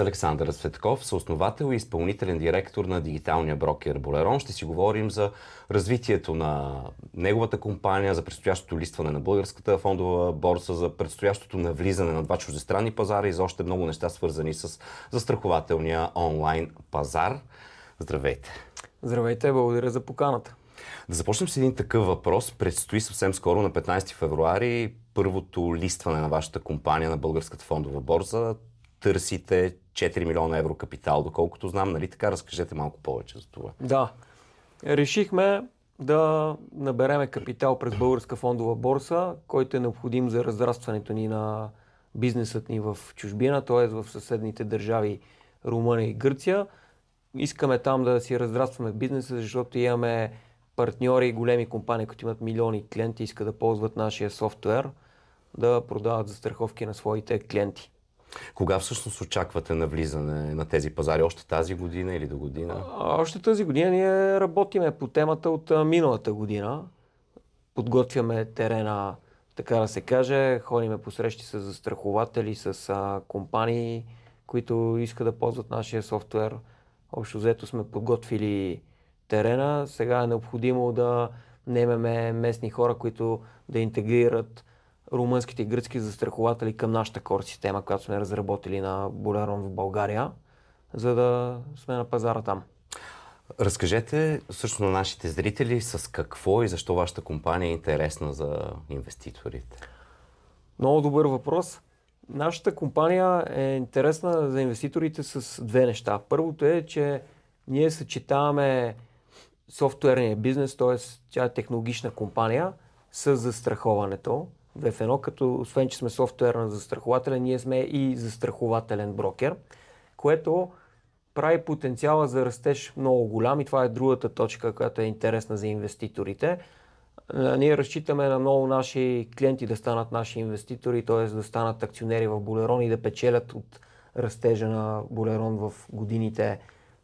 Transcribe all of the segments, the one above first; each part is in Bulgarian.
С Александър Светков, съосновател и изпълнителен директор на дигиталния брокер Болерон. Ще си говорим за развитието на неговата компания, за предстоящото листване на българската фондова борса, за предстоящото навлизане на два чуждестранни пазара и за още много неща свързани с застрахователния онлайн пазар. Здравейте! Здравейте, благодаря за поканата. Да започнем с един такъв въпрос. Предстои съвсем скоро на 15 февруари първото листване на вашата компания на Българската фондова борса. Търсите 4 милиона евро капитал, доколкото знам, нали така? Разкажете малко повече за това. Да. Решихме да набереме капитал през Българска фондова борса, който е необходим за разрастването ни на бизнесът ни в чужбина, т.е. в съседните държави Румъния и Гърция. Искаме там да си разрастваме бизнеса, защото имаме партньори и големи компании, които имат милиони клиенти, искат да ползват нашия софтуер, да продават застраховки на своите клиенти. Кога всъщност очаквате навлизане на тези пазари? Още тази година или до година? Още тази година ние работиме по темата от миналата година. Подготвяме терена, така да се каже, ходиме по срещи с застрахователи, с компании, които искат да ползват нашия софтуер. Общо взето сме подготвили терена. Сега е необходимо да немеме местни хора, които да интегрират румънските и гръцки застрахователи към нашата кор система, която сме разработили на Болярон в България, за да сме на пазара там. Разкажете също на нашите зрители с какво и защо вашата компания е интересна за инвеститорите. Много добър въпрос. Нашата компания е интересна за инвеститорите с две неща. Първото е, че ние съчетаваме софтуерния бизнес, т.е. тя е технологична компания с застраховането в едно, като освен, че сме софтуерна застрахователен, ние сме и застрахователен брокер, което прави потенциала за растеж много голям и това е другата точка, която е интересна за инвеститорите. Ние разчитаме на много наши клиенти да станат наши инвеститори, т.е. да станат акционери в Болерон и да печелят от растежа на Болерон в годините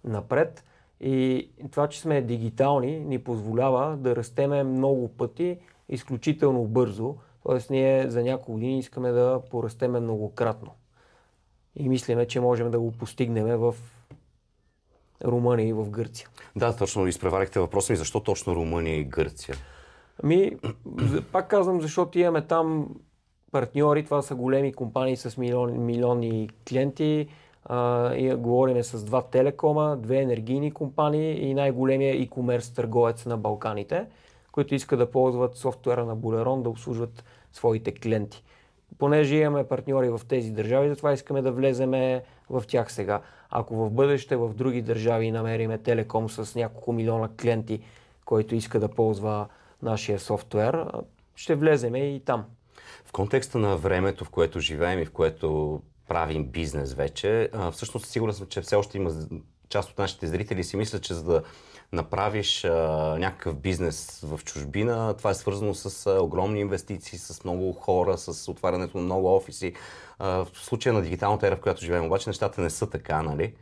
напред. И това, че сме дигитални, ни позволява да растеме много пъти, изключително бързо. Тоест ние за няколко години искаме да порастеме многократно. И мислиме, че можем да го постигнем в Румъния и в Гърция. Да, точно изпреварихте въпроса ми, защо точно Румъния и Гърция? Ами, пак казвам, защото имаме там партньори, това са големи компании с милиони, милиони клиенти, а, и говориме с два телекома, две енергийни компании и най-големия e-commerce търговец на Балканите, които искат да ползват софтуера на Болерон да обслужват своите клиенти. Понеже имаме партньори в тези държави, затова искаме да влеземе в тях сега. Ако в бъдеще в други държави намериме телеком с няколко милиона клиенти, който иска да ползва нашия софтуер, ще влеземе и там. В контекста на времето, в което живеем и в което правим бизнес вече. Всъщност сигурен съм, че все още има част от нашите зрители си мислят, че за да направиш а, някакъв бизнес в чужбина, това е свързано с а, огромни инвестиции, с много хора, с отварянето на много офиси. А, в случая на дигиталната ера, в която живеем, обаче нещата не са така, нали?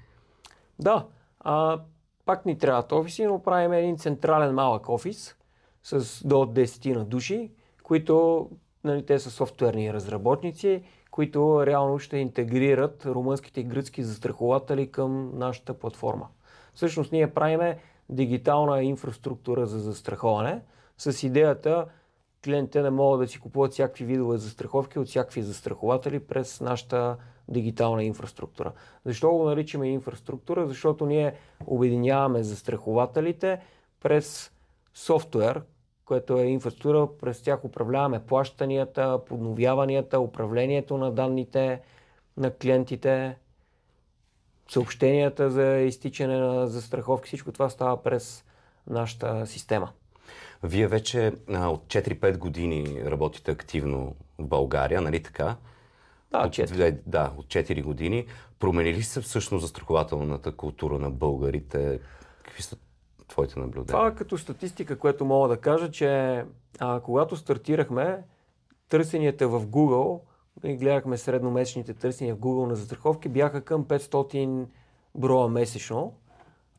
Да. А, пак ни трябват офиси, но правим един централен малък офис с до 10 на души, които нали, те са софтуерни разработници които реално ще интегрират румънските и гръцки застрахователи към нашата платформа. Всъщност ние правиме дигитална инфраструктура за застраховане с идеята клиентите не могат да си купуват всякакви видове застраховки от всякакви застрахователи през нашата дигитална инфраструктура. Защо го наричаме инфраструктура? Защото ние обединяваме застрахователите през софтуер, което е инфраструктура, през тях управляваме плащанията, подновяванията, управлението на данните на клиентите, съобщенията за изтичане на застраховки, всичко това става през нашата система. Вие вече а, от 4-5 години работите активно в България, нали така? Да, 4. Да, от 4 години. Промени ли се всъщност застрахователната култура на българите? Какви са твоите наблюдения? Това като статистика, което мога да кажа, че а, когато стартирахме, търсенията в Google, и гледахме средномесечните търсения в Google на застраховки, бяха към 500 броя месечно.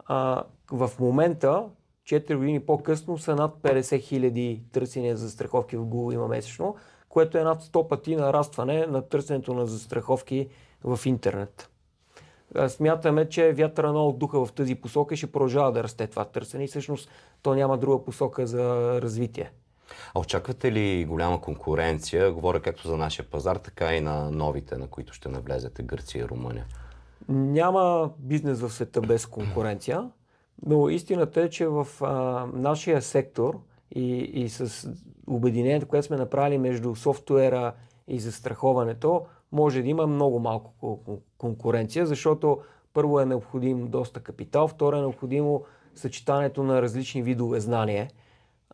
А, в момента, 4 години по-късно, са над 50 хиляди търсения за застраховки в Google има месечно, което е над 100 пъти нарастване на търсенето на застраховки в интернет. смятаме, че вятъра много духа в тази посока и ще продължава да расте това търсене и всъщност то няма друга посока за развитие. А очаквате ли голяма конкуренция? Говоря както за нашия пазар, така и на новите, на които ще навлезете Гърция и Румъния. Няма бизнес в света без конкуренция, но истината е, че в а, нашия сектор и, и с обединението, което сме направили между софтуера и застраховането, може да има много малко конкуренция, защото първо е необходим доста капитал, второ е необходимо съчетанието на различни видове знание,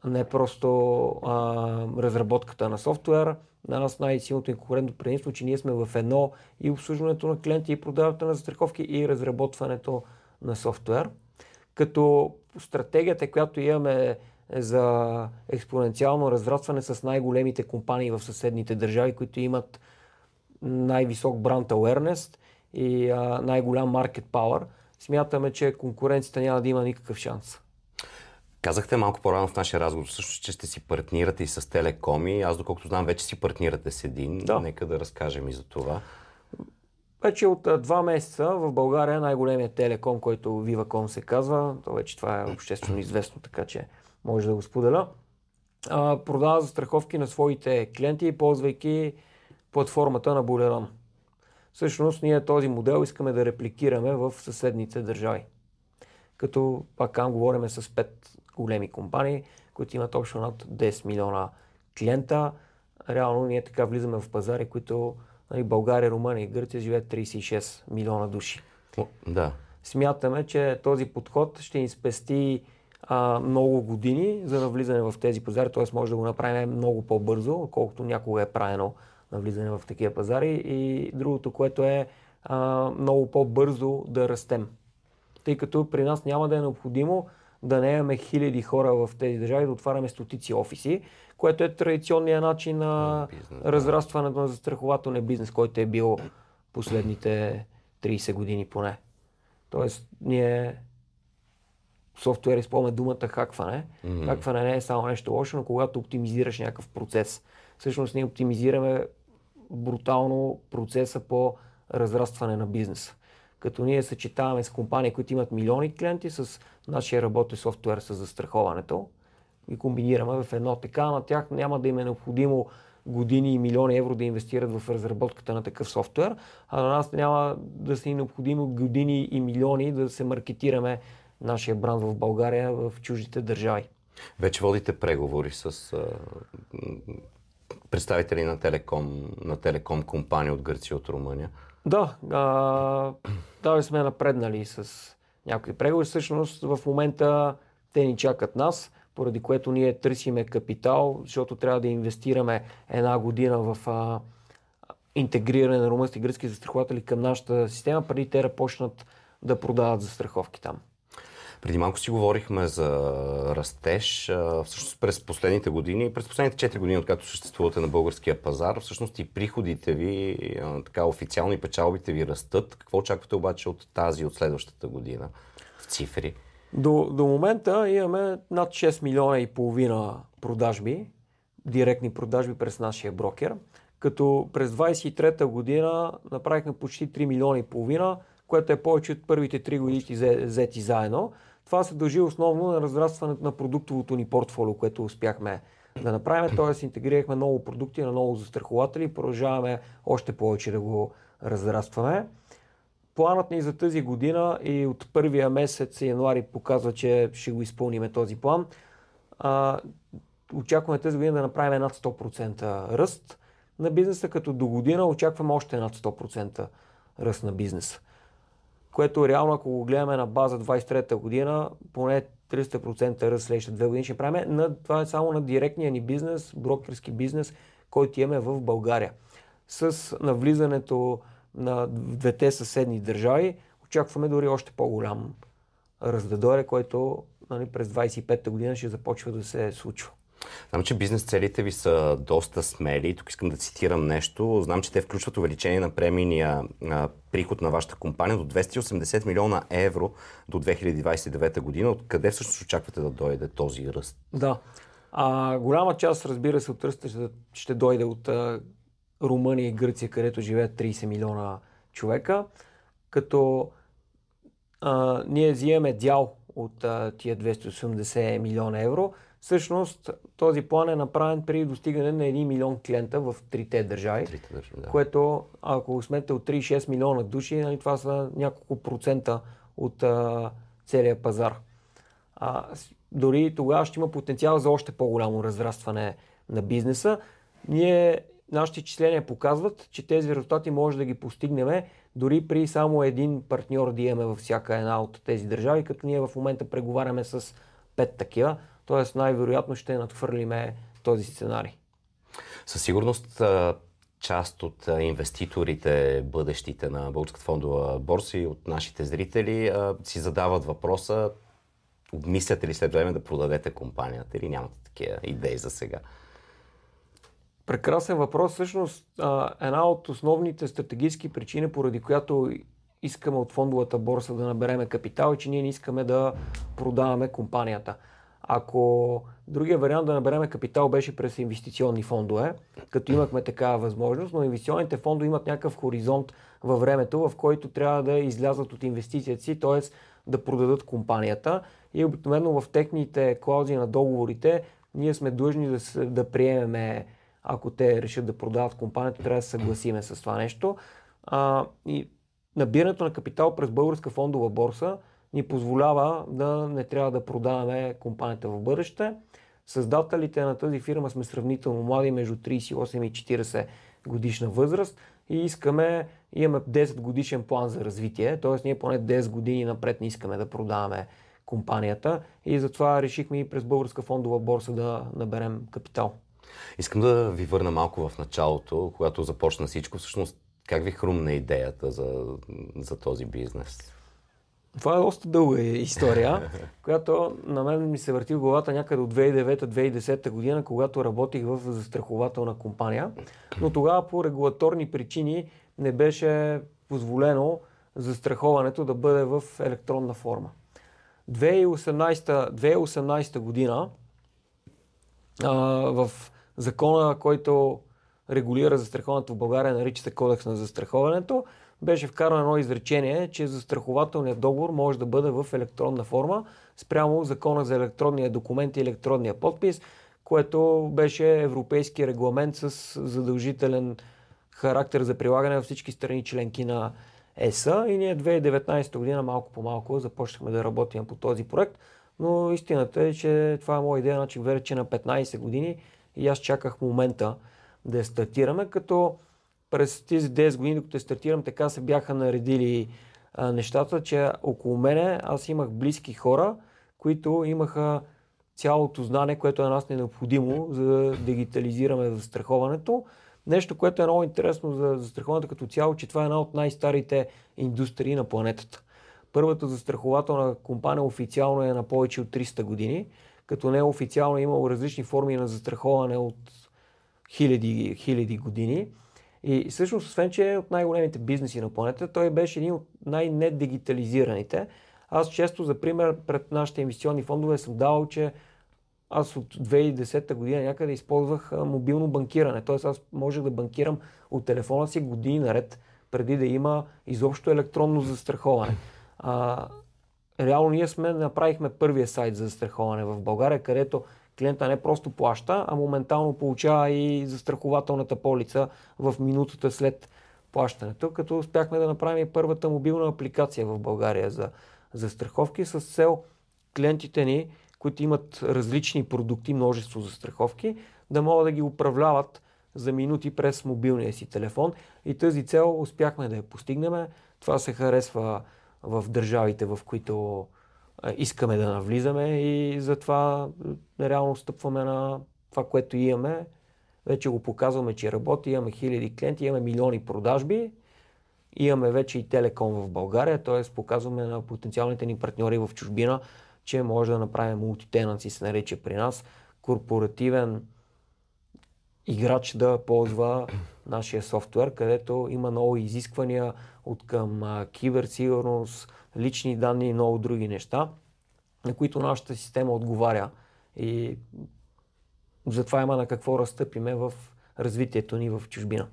не просто а, разработката на софтуер. На нас най-силното и конкурентно предимство, че ние сме в едно и обслужването на клиенти, и продаването на застраховки, и разработването на софтуер. Като стратегията, която имаме за експоненциално разрастване с най-големите компании в съседните държави, които имат най-висок бранд awareness и а, най-голям market power, смятаме, че конкуренцията няма да има никакъв шанс. Казахте малко по-рано в нашия разговор, също, че ще си партнирате и с телекоми. Аз, доколкото знам, вече си партнирате с един. Да. Нека да разкажем и за това. Вече от два месеца в България най-големият телеком, който Viva.com се казва, то вече това е обществено известно, така че може да го споделя, продава застраховки на своите клиенти, ползвайки платформата на Булеран. Всъщност ние този модел искаме да репликираме в съседните държави. Като пак там говорим с 5 големи компании, които имат общо над 10 милиона клиента. Реално ние така влизаме в пазари, които нали, България, Румъния и Гърция живеят 36 милиона души. Да. Смятаме, че този подход ще ни спести а, много години за навлизане в тези пазари, т.е. може да го направим много по-бързо, колкото някога е правено навлизане в такива пазари. И другото, което е а, много по-бързо да растем. Тъй като при нас няма да е необходимо да не имаме хиляди хора в тези държави, да отваряме стотици офиси, което е традиционният начин на бизнес, разрастването на застрахователния бизнес, който е бил последните 30 години поне. Тоест, ние софтуер използваме думата хакване. Mm-hmm. Хакване не е само нещо лошо, но когато оптимизираш някакъв процес. Всъщност ние оптимизираме брутално процеса по разрастване на бизнеса. Като ние съчетаваме с компании, които имат милиони клиенти, с нашия работен софтуер с застраховането и комбинираме в едно. Така на тях няма да им е необходимо години и милиони евро да инвестират в разработката на такъв софтуер, а на нас няма да са ни необходимо години и милиони да се маркетираме нашия бранд в България в чуждите държави. Вече водите преговори с а, представители на телеком, на телеком компания от Гърция от Румъния. Да, а, да сме напреднали с някои преговори. Всъщност в момента те ни чакат нас, поради което ние търсиме капитал, защото трябва да инвестираме една година в а, интегриране на румънски и гръцки застрахователи към нашата система, преди те да почнат да продават застраховки там. Преди малко си говорихме за растеж. Всъщност през последните години, през последните 4 години, откакто съществувате на българския пазар, всъщност и приходите ви, така официално и печалбите ви растат. Какво очаквате обаче от тази, от следващата година в цифри? До, до момента имаме над 6 милиона и половина продажби, директни продажби през нашия брокер, като през 23-та година направихме почти 3 милиона и половина, което е повече от първите 3 години взети заедно. Това се дължи основно на разрастването на продуктовото ни портфолио, което успяхме да направим. Т.е. интегрирахме много продукти на много застрахователи и продължаваме още повече да го разрастваме. Планът ни за тази година и от първия месец януари показва, че ще го изпълниме този план. А, очакваме тази година да направим над 100% ръст на бизнеса, като до година очакваме още над 100% ръст на бизнеса което реално, ако го гледаме на база 23-та година, поне 300% ръст следващите две години ще правим. На, това е само на директния ни бизнес, брокерски бизнес, който имаме в България. С навлизането на двете съседни държави, очакваме дори още по-голям раздадоре, който нали, през 25-та година ще започва да се случва. Знам, че бизнес целите ви са доста смели. Тук искам да цитирам нещо. Знам, че те включват увеличение на премийния приход на вашата компания до 280 милиона евро до 2029 година. Откъде всъщност очаквате да дойде този ръст? Да. А, голяма част, разбира се, от ръста ще, ще дойде от а, Румъния и Гърция, където живеят 30 милиона човека. като а, ние взимаме дял от а, тия 280 милиона евро. Всъщност този план е направен при достигане на 1 милион клиента в трите държави, Трите държави, да. което ако сметате от 36 милиона души, нали, това са няколко процента от а, целия пазар. А, дори тогава ще има потенциал за още по-голямо разрастване на бизнеса. Ние, нашите изчисления показват, че тези резултати може да ги постигнем дори при само един партньор да имаме във всяка една от тези държави, като ние в момента преговаряме с пет такива, т.е. най-вероятно ще надхвърлиме този сценарий. Със сигурност част от инвеститорите, бъдещите на Българската фондова борса и от нашите зрители си задават въпроса, обмисляте ли след време да продадете компанията или нямате такива идеи за сега? Прекрасен въпрос. Всъщност, една от основните стратегически причини, поради която искаме от фондовата борса да набереме капитал, е, че ние не искаме да продаваме компанията. Ако другия вариант да набереме капитал беше през инвестиционни фондове, като имахме такава възможност, но инвестиционните фондове имат някакъв хоризонт във времето, в който трябва да излязат от инвестицията си, т.е. да продадат компанията. И обикновено в техните клаузи на договорите ние сме длъжни да, да приемеме ако те решат да продават компанията, трябва да се съгласиме с това нещо. А, и набирането на капитал през българска фондова борса ни позволява да не трябва да продаваме компанията в бъдеще. Създателите на тази фирма сме сравнително млади, между 38 и 40 годишна възраст и искаме, имаме 10 годишен план за развитие, т.е. ние поне 10 години напред не искаме да продаваме компанията и затова решихме и през българска фондова борса да наберем капитал. Искам да ви върна малко в началото, когато започна всичко. Всъщност, как ви хрумна идеята за, за този бизнес? Това е доста дълга история, която на мен ми се върти в главата някъде от 2009-2010 година, когато работих в застрахователна компания. Но тогава по регулаторни причини не беше позволено застраховането да бъде в електронна форма. 2018, 2018 година а, в закона, който регулира застраховането в България, нарича се Кодекс на застраховането, беше вкарано едно изречение, че застрахователният договор може да бъде в електронна форма спрямо закона за електронния документ и електронния подпис, което беше европейски регламент с задължителен характер за прилагане във всички страни членки на ЕСА. И ние 2019 година малко по малко започнахме да работим по този проект, но истината е, че това е моя идея, значи вече на 15 години и аз чаках момента да я стартираме, като през тези 10 години, докато стартирам, така се бяха наредили а, нещата, че около мене аз имах близки хора, които имаха цялото знание, което на нас не е необходимо, за да дигитализираме застраховането. Нещо, което е много интересно за застраховането като цяло, че това е една от най-старите индустрии на планетата. Първата застрахователна компания официално е на повече от 300 години, като неофициално е имало различни форми на застраховане от хиляди, хиляди години. И всъщност, освен че е от най-големите бизнеси на планетата, той беше един от най-недигитализираните. Аз често, за пример, пред нашите инвестиционни фондове съм давал, че аз от 2010 година някъде използвах мобилно банкиране. Тоест аз можех да банкирам от телефона си години наред, преди да има изобщо електронно застраховане. А, реално ние сме, направихме първия сайт за застраховане в България, където клиента не просто плаща, а моментално получава и застрахователната полица в минутата след плащането, като успяхме да направим и първата мобилна апликация в България за застраховки с цел клиентите ни, които имат различни продукти, множество застраховки, да могат да ги управляват за минути през мобилния си телефон. И тази цел успяхме да я постигнем. Това се харесва в държавите, в които искаме да навлизаме и затова реално стъпваме на това, което имаме. Вече го показваме, че работи, имаме хиляди клиенти, имаме милиони продажби, имаме вече и телеком в България, т.е. показваме на потенциалните ни партньори в чужбина, че може да направим мултитенанси, се нарича при нас, корпоративен играч да ползва нашия софтуер, където има много изисквания от към киберсигурност, лични данни и много други неща, на които нашата система отговаря. И затова има на какво разстъпиме в развитието ни в чужбина.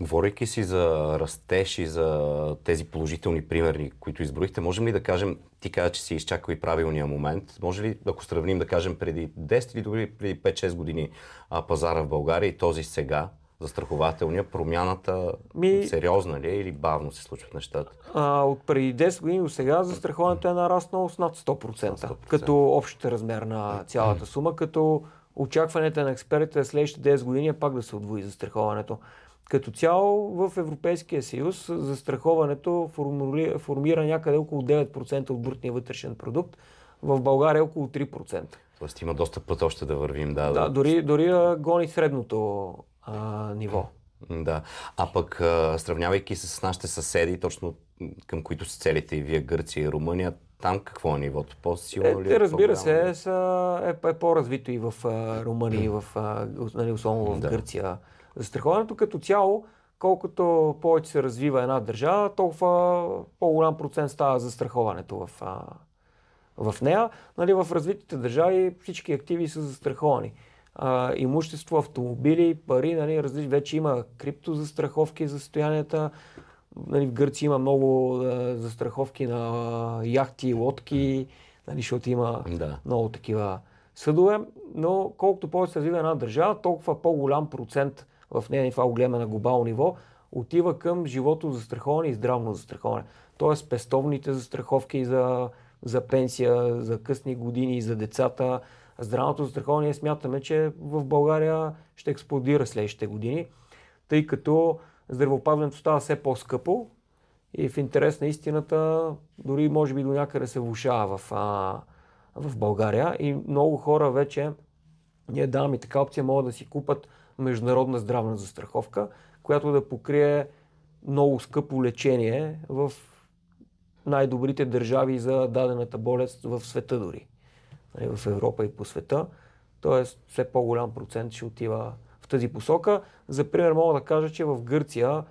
Говорейки си за растеж и за тези положителни примери, които изброихте, можем ли да кажем, ти каза, че си изчакал и правилния момент, може ли, ако сравним, да кажем, преди 10 или дори преди 5-6 години а, пазара в България и този сега, застрахователния, промяната Ми... сериозна ли е или бавно се случват нещата? А, от преди 10 години до сега застраховането е нараснало с над 100%, 100%. като общата размер на цялата сума, като очакванията на експертите следващите 10 години е пак да се отвои застраховането. Като цяло в Европейския съюз застраховането формира някъде около 9% от брутния вътрешен продукт, в България около 3%. Тоест има доста път още да вървим. Да, да, да. Дори, дори гони средното а, ниво. Да. А пък, а, сравнявайки се с нашите съседи, точно към които се целите и вие, Гърция и Румъния, там какво е нивото? По-силно е, ли е? Разбира се, е, са, е, е по-развито и в а, Румъния, и в, а, нали, особено в да. Гърция. Застраховането като цяло, колкото повече се развива една държава, толкова по-голям процент става застраховането в, а, в нея. Нали, в развитите държави всички активи са застраховани а, имущество, автомобили, пари, нали, различ, вече има криптозастраховки за състоянията. Нали, в Гърция има много а, застраховки на яхти, лодки, нали, защото има да. много такива съдове. Но колкото повече се развива една държава, толкова по-голям процент в нея, това го на глобално ниво, отива към живото застраховане и здравно застраховане. Тоест пестовните застраховки за, за пенсия, за късни години, за децата, здравното застрахование смятаме, че в България ще експлодира следващите години, тъй като здравеопазването става все по-скъпо и в интерес на истината дори може би до някъде се влушава в, а, в България. И много хора вече, ние даваме така опция, могат да си купат международна здравна застраховка, която да покрие много скъпо лечение в най-добрите държави за дадената болест в света дори. Нали, в Европа и по света. Тоест, все по-голям процент ще отива в тази посока. За пример мога да кажа, че в Гърция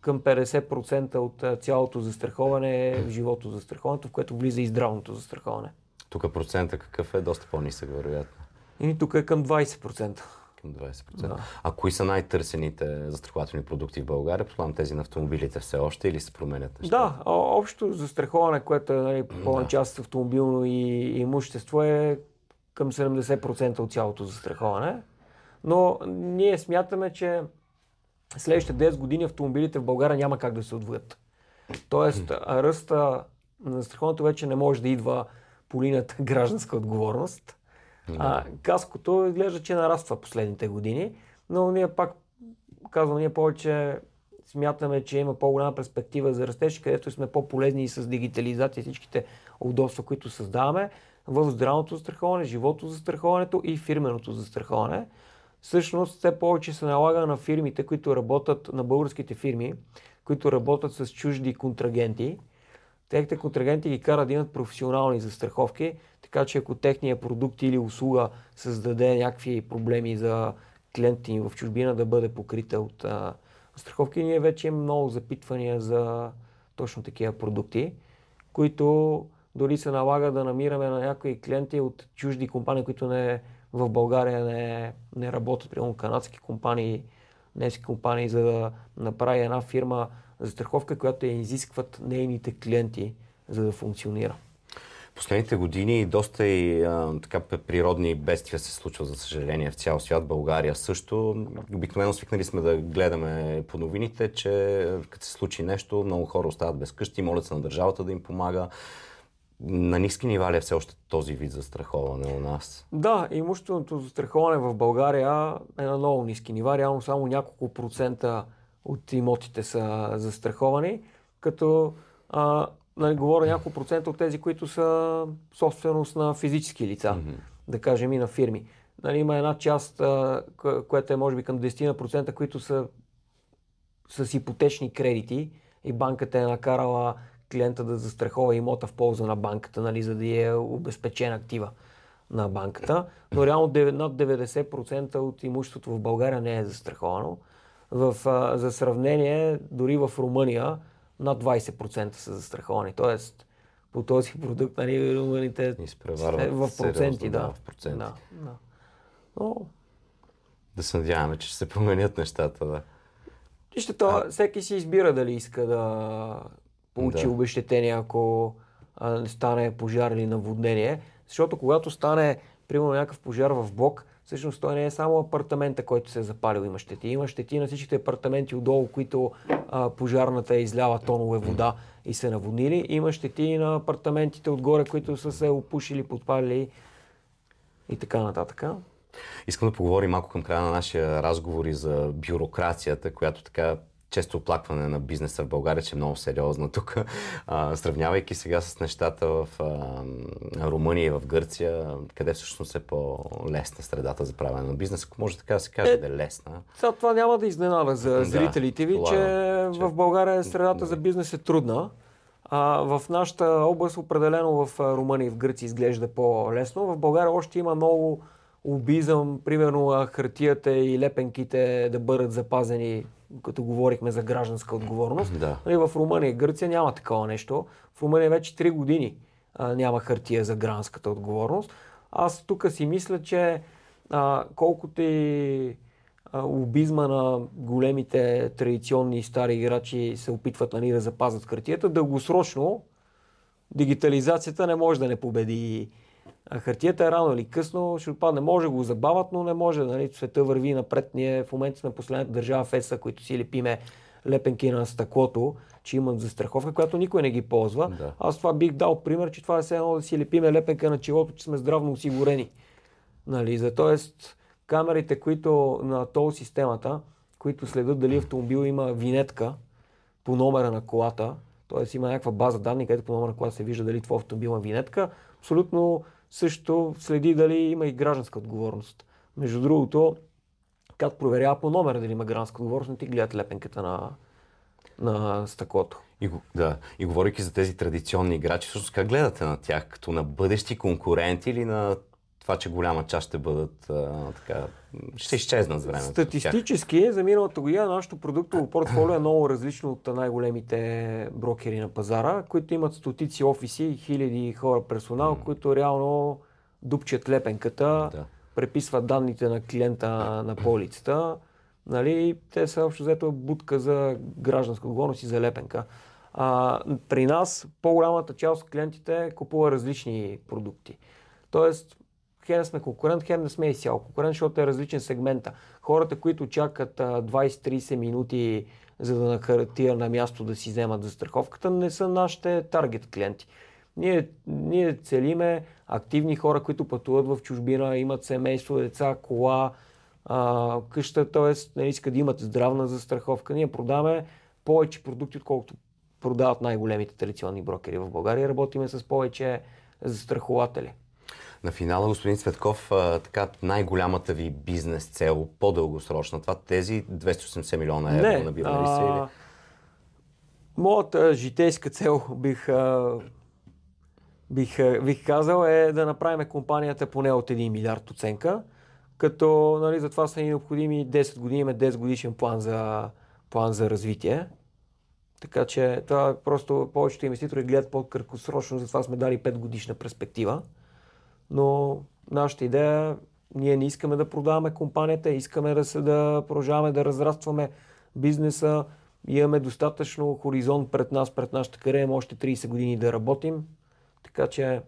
към 50% от цялото застраховане е живото застраховането, в което влиза и здравното застраховане. Тук процента какъв е? Доста по-нисък, вероятно. И тук е към 20% към 20%. Да. А кои са най-търсените застрахователни продукти в България? Предполагам тези на автомобилите все още или се променят неща? Да, общо застраховане, което е нали, да. част автомобилно и имущество е към 70% от цялото застраховане. Но ние смятаме, че следващите 10 години автомобилите в България няма как да се отвоят. Тоест, ръста на застраховането вече не може да идва по линията гражданска отговорност, а, каското изглежда, че нараства последните години, но ние пак, казвам, ние повече смятаме, че има по-голяма перспектива за растеж, където сме по-полезни и с дигитализация всичките удобства, които създаваме в здравното застраховане, живото застраховането и фирменото застраховане. Всъщност, все повече се налага на фирмите, които работят, на българските фирми, които работят с чужди контрагенти. Техните контрагенти ги карат да имат професионални застраховки, така че ако техния продукт или услуга създаде някакви проблеми за клиентите ни в чужбина да бъде покрита от а, страховки, ние вече имаме много запитвания за точно такива продукти, които дори се налага да намираме на някои клиенти от чужди компании, които не, в България не, не работят, примерно канадски компании, немски компании, за да направи една фирма за страховка, която я изискват нейните клиенти, за да функционира. Последните години доста и а, така природни бедствия се случват, за съжаление, в цял свят, България също. Обикновено свикнали сме да гледаме по новините, че като се случи нещо, много хора остават без къщи, молят се на държавата да им помага. На ниски нива ли е все още този вид застраховане у нас? Да, имущественото застраховане в България е на много ниски нива. Реално само няколко процента от имотите са застраховани, като а, нали, говоря няколко процента от тези, които са собственост на физически лица, mm-hmm. да кажем и на фирми. Нали, има една част, която е може би към 10%, които са с ипотечни кредити и банката е накарала клиента да застрахова имота в полза на банката, нали, за да е обезпечен актива на банката. Но реално над 90% от имуществото в България не е застраховано. В, за сравнение, дори в Румъния над 20% са застраховани. Тоест, по този продукт, нали, румъните в проценти, да. В проценти. Да, да. Но, Да се надяваме, че ще се променят нещата, да. Вижте, то, а... всеки си избира дали иска да получи да. обещетение, ако а, стане пожар или наводнение. Защото когато стане, примерно, някакъв пожар в блок, всъщност той не е само апартамента, който се е запалил, има щети. Има щети на всичките апартаменти отдолу, които а, пожарната е изляла тонове вода и се наводнили. Има щети на апартаментите отгоре, които са се опушили, подпалили и така нататък. Искам да поговорим малко към края на нашия разговор и за бюрокрацията, която така често оплакване на бизнеса в България, че е много сериозно тук. А, сравнявайки сега с нещата в а, Румъния и в Гърция, къде всъщност е по-лесна средата за правене на бизнес, ако може така да се каже, е, да е лесна. Сега това няма да изненада за зрителите ви, че, че в България средата за бизнес е трудна. А, в нашата област, определено в Румъния и в Гърция изглежда по-лесно. В България още има много лобизъм, примерно хартията и лепенките да бъдат запазени, като говорихме за гражданска отговорност. Да. Нали, в Румъния и Гърция няма такова нещо. В Румъния вече 3 години а, няма хартия за гражданската отговорност. Аз тук си мисля, че а, колкото и лобизма на големите традиционни стари играчи се опитват нали, да запазят хартията, дългосрочно дигитализацията не може да не победи хартията е рано или късно ще отпадне. Може да го забавят, но не може. Нали? Света върви напред. Ние в момента сме последната държава в ЕСА, които си лепиме лепенки на стъклото, че имат застраховка, която никой не ги ползва. Да. Аз това бих дал пример, че това е все едно да си лепиме лепенка на челото, че сме здравно осигурени. Нали? За тоест, камерите, които на тол системата, които следят дали автомобил има винетка по номера на колата, т.е. има някаква база данни, където по номера на колата се вижда дали твой автомобил има винетка, абсолютно също следи дали има и гражданска отговорност. Между другото, като проверява по номера дали има гражданска отговорност, не ти гледат лепенката на, на стъклото. И, да, и говорейки за тези традиционни играчи, всъщност как гледате на тях? Като на бъдещи конкуренти или на това, че голяма част ще бъдат а, така, ще изчезнат с времето. Статистически за миналата година нашето продуктово портфолио е много различно от най-големите брокери на пазара, които имат стотици офиси, хиляди хора персонал, mm. които реално дупчат лепенката, да. преписват данните на клиента на полицата. Нали, те са общо взето будка за гражданска отговорност и за лепенка. А, при нас по-голямата част от клиентите купува различни продукти. Тоест, хем сме конкурент, хем не сме изцяло конкурент, защото е различен сегмента. Хората, които чакат 20-30 минути за да на на място да си вземат за страховката, не са нашите таргет клиенти. Ние, ние целиме активни хора, които пътуват в чужбина, имат семейство, деца, кола, а, къща, т.е. не искат да имат здравна застраховка. Ние продаваме повече продукти, отколкото продават най-големите традиционни брокери в България. Работиме с повече застрахователи. На финала, господин Цветков, така най-голямата ви бизнес цел, по-дългосрочна, това тези 280 милиона евро Не, набира ли се? Или? Моята житейска цел бих, бих, бих казал е да направим компанията поне от 1 милиард оценка, като нали, за това са ни необходими 10 години, имаме 10 годишен план за, план за развитие. Така че това просто повечето инвеститори гледат по-краткосрочно, затова сме дали 5 годишна перспектива но нашата идея, ние не искаме да продаваме компанията, искаме да, се, да продължаваме да разрастваме бизнеса, имаме достатъчно хоризонт пред нас, пред нашата кариера, още 30 години да работим, така че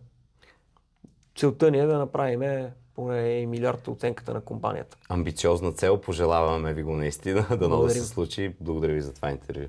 целта ни е да направим поне милиард оценката на компанията. Амбициозна цел, пожелаваме ви го наистина, да много да се случи. Благодаря ви за това интервю.